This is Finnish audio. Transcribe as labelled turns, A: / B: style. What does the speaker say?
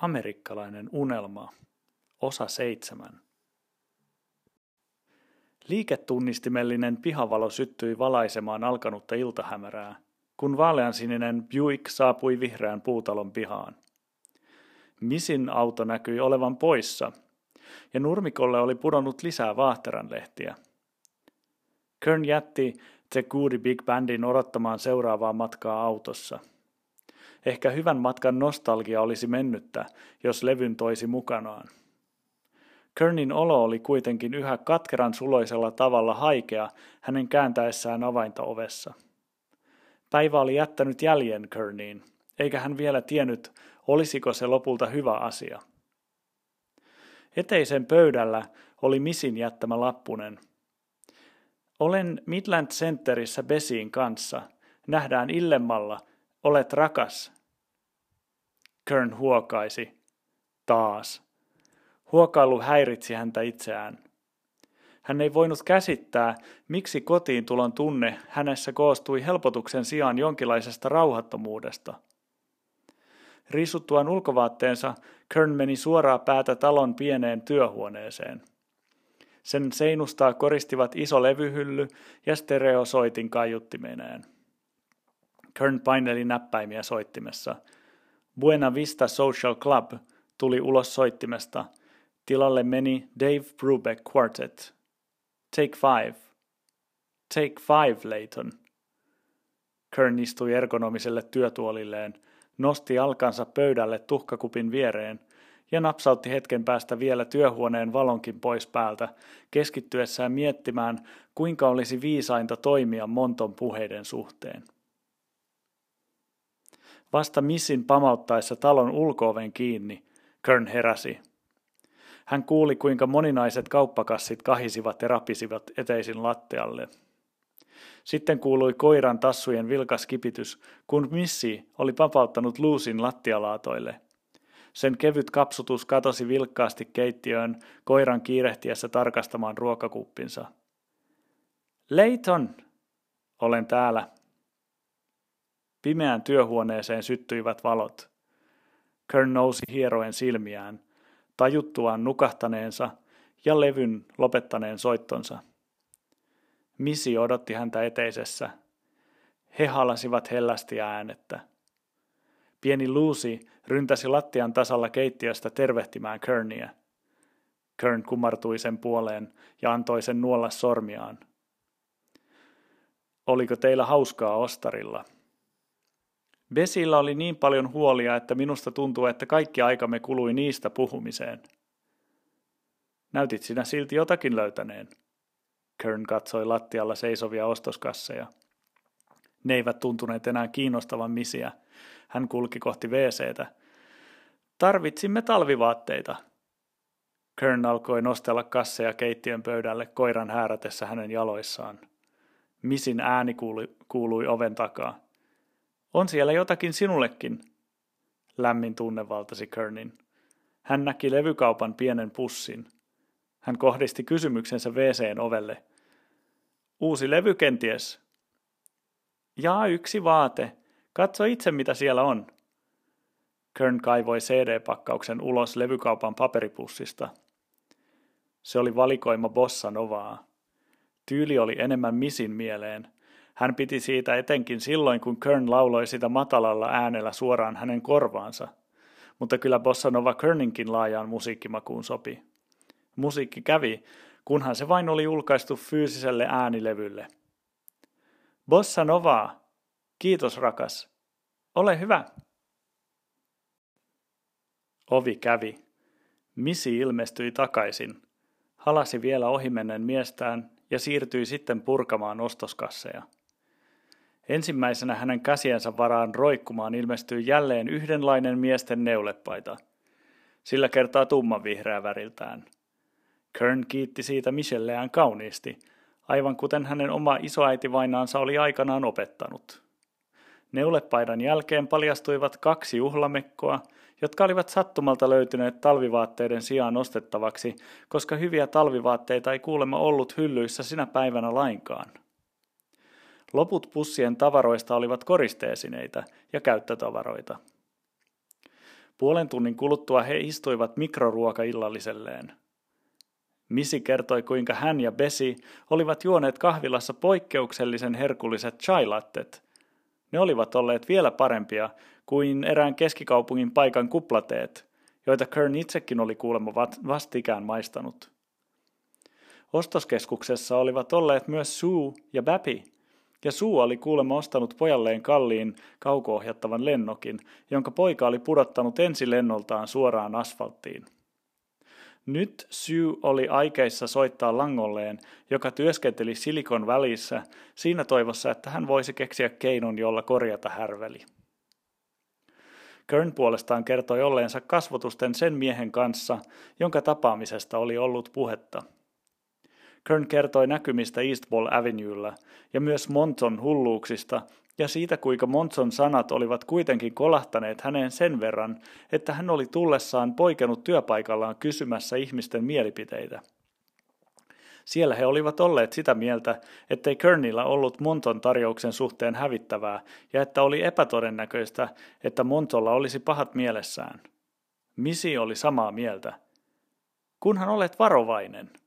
A: Amerikkalainen unelma. Osa seitsemän. Liiketunnistimellinen pihavalo syttyi valaisemaan alkanutta iltahämärää, kun vaaleansininen Buick saapui vihreän puutalon pihaan. Misin auto näkyi olevan poissa, ja nurmikolle oli pudonnut lisää vaahteranlehtiä. Kern jätti The Goody Big Bandin odottamaan seuraavaa matkaa autossa – Ehkä hyvän matkan nostalgia olisi mennyttä, jos levyn toisi mukanaan. Kernin olo oli kuitenkin yhä katkeran suloisella tavalla haikea hänen kääntäessään avainta ovessa. Päivä oli jättänyt jäljen Kerniin, eikä hän vielä tiennyt, olisiko se lopulta hyvä asia. Eteisen pöydällä oli Misin jättämä lappunen. Olen Midland Centerissä Besiin kanssa. Nähdään illemmalla Olet rakas. Kern huokaisi. Taas. Huokailu häiritsi häntä itseään. Hän ei voinut käsittää, miksi kotiin tulon tunne hänessä koostui helpotuksen sijaan jonkinlaisesta rauhattomuudesta. Risuttuaan ulkovaatteensa, Kern meni suoraa päätä talon pieneen työhuoneeseen. Sen seinustaa koristivat iso levyhylly ja stereosoitin kaiuttimeneen. Kern paineli näppäimiä soittimessa. Buena Vista Social Club tuli ulos soittimesta. Tilalle meni Dave Brubeck Quartet. Take five. Take five, Layton. Kern istui ergonomiselle työtuolilleen, nosti alkansa pöydälle tuhkakupin viereen ja napsautti hetken päästä vielä työhuoneen valonkin pois päältä, keskittyessään miettimään, kuinka olisi viisainta toimia Monton puheiden suhteen. Vasta missin pamauttaessa talon ulkooven kiinni, Kern heräsi. Hän kuuli, kuinka moninaiset kauppakassit kahisivat ja rapisivat eteisin lattialle. Sitten kuului koiran tassujen vilkas kipitys, kun missi oli papauttanut luusin lattialaatoille. Sen kevyt kapsutus katosi vilkkaasti keittiöön koiran kiirehtiessä tarkastamaan ruokakuppinsa. Leiton! Olen täällä, Pimeään työhuoneeseen syttyivät valot. Kern nousi hieroen silmiään, tajuttuaan nukahtaneensa ja levyn lopettaneen soittonsa. Misi odotti häntä eteisessä. He halasivat hellästi äänettä. Pieni Lucy ryntäsi lattian tasalla keittiöstä tervehtimään Kernia. Kern kumartui sen puoleen ja antoi sen nuolla sormiaan. Oliko teillä hauskaa ostarilla? Besillä oli niin paljon huolia, että minusta tuntuu, että kaikki aikamme kului niistä puhumiseen. Näytit sinä silti jotakin löytäneen. Kern katsoi lattialla seisovia ostoskasseja. Ne eivät tuntuneet enää kiinnostavan misiä. Hän kulki kohti WCtä. Tarvitsimme talvivaatteita. Kern alkoi nostella kasseja keittiön pöydälle koiran häärätessä hänen jaloissaan. Misin ääni kuului, kuului oven takaa. On siellä jotakin sinullekin, lämmin tunne valtasi Kernin. Hän näki levykaupan pienen pussin. Hän kohdisti kysymyksensä WCn ovelle. Uusi levy kenties? Jaa, yksi vaate. Katso itse, mitä siellä on. Kern kaivoi CD-pakkauksen ulos levykaupan paperipussista. Se oli valikoima Bossa Novaa. Tyyli oli enemmän Misin mieleen – hän piti siitä etenkin silloin, kun Kern lauloi sitä matalalla äänellä suoraan hänen korvaansa. Mutta kyllä Bossa Nova Kerninkin laajaan musiikkimakuun sopi. Musiikki kävi, kunhan se vain oli julkaistu fyysiselle äänilevylle. Bossa Nova! Kiitos rakas. Ole hyvä. Ovi kävi. Misi ilmestyi takaisin. Halasi vielä ohimennen miestään ja siirtyi sitten purkamaan ostoskasseja. Ensimmäisenä hänen käsiensä varaan roikkumaan ilmestyi jälleen yhdenlainen miesten neulepaita. Sillä kertaa tummanvihreä väriltään. Kern kiitti siitä Michelleään kauniisti, aivan kuten hänen oma isoäiti vainaansa oli aikanaan opettanut. Neulepaidan jälkeen paljastuivat kaksi juhlamekkoa, jotka olivat sattumalta löytyneet talvivaatteiden sijaan ostettavaksi, koska hyviä talvivaatteita ei kuulemma ollut hyllyissä sinä päivänä lainkaan. Loput pussien tavaroista olivat koristeesineitä ja käyttötavaroita. Puolen tunnin kuluttua he istuivat mikroruokaillalliselleen. Misi kertoi, kuinka hän ja Besi olivat juoneet kahvilassa poikkeuksellisen herkulliset chai-lattet. Ne olivat olleet vielä parempia kuin erään keskikaupungin paikan kuplateet, joita Kern itsekin oli kuulemma vastikään maistanut. Ostoskeskuksessa olivat olleet myös Sue ja Bappy, ja Sue oli kuulemma ostanut pojalleen kalliin kaukoohjattavan lennokin, jonka poika oli pudottanut ensilennoltaan suoraan asfalttiin. Nyt Sue oli aikeissa soittaa langolleen, joka työskenteli Silikon välissä, siinä toivossa, että hän voisi keksiä keinon, jolla korjata härveli. Kern puolestaan kertoi olleensa kasvotusten sen miehen kanssa, jonka tapaamisesta oli ollut puhetta. Kern kertoi näkymistä Eastball Avenuella ja myös Monton hulluuksista ja siitä kuinka Monson sanat olivat kuitenkin kolahtaneet häneen sen verran, että hän oli tullessaan poikennut työpaikallaan kysymässä ihmisten mielipiteitä. Siellä he olivat olleet sitä mieltä, ettei Kernillä ollut Monton tarjouksen suhteen hävittävää ja että oli epätodennäköistä, että Montolla olisi pahat mielessään. Misi oli samaa mieltä. Kunhan olet varovainen –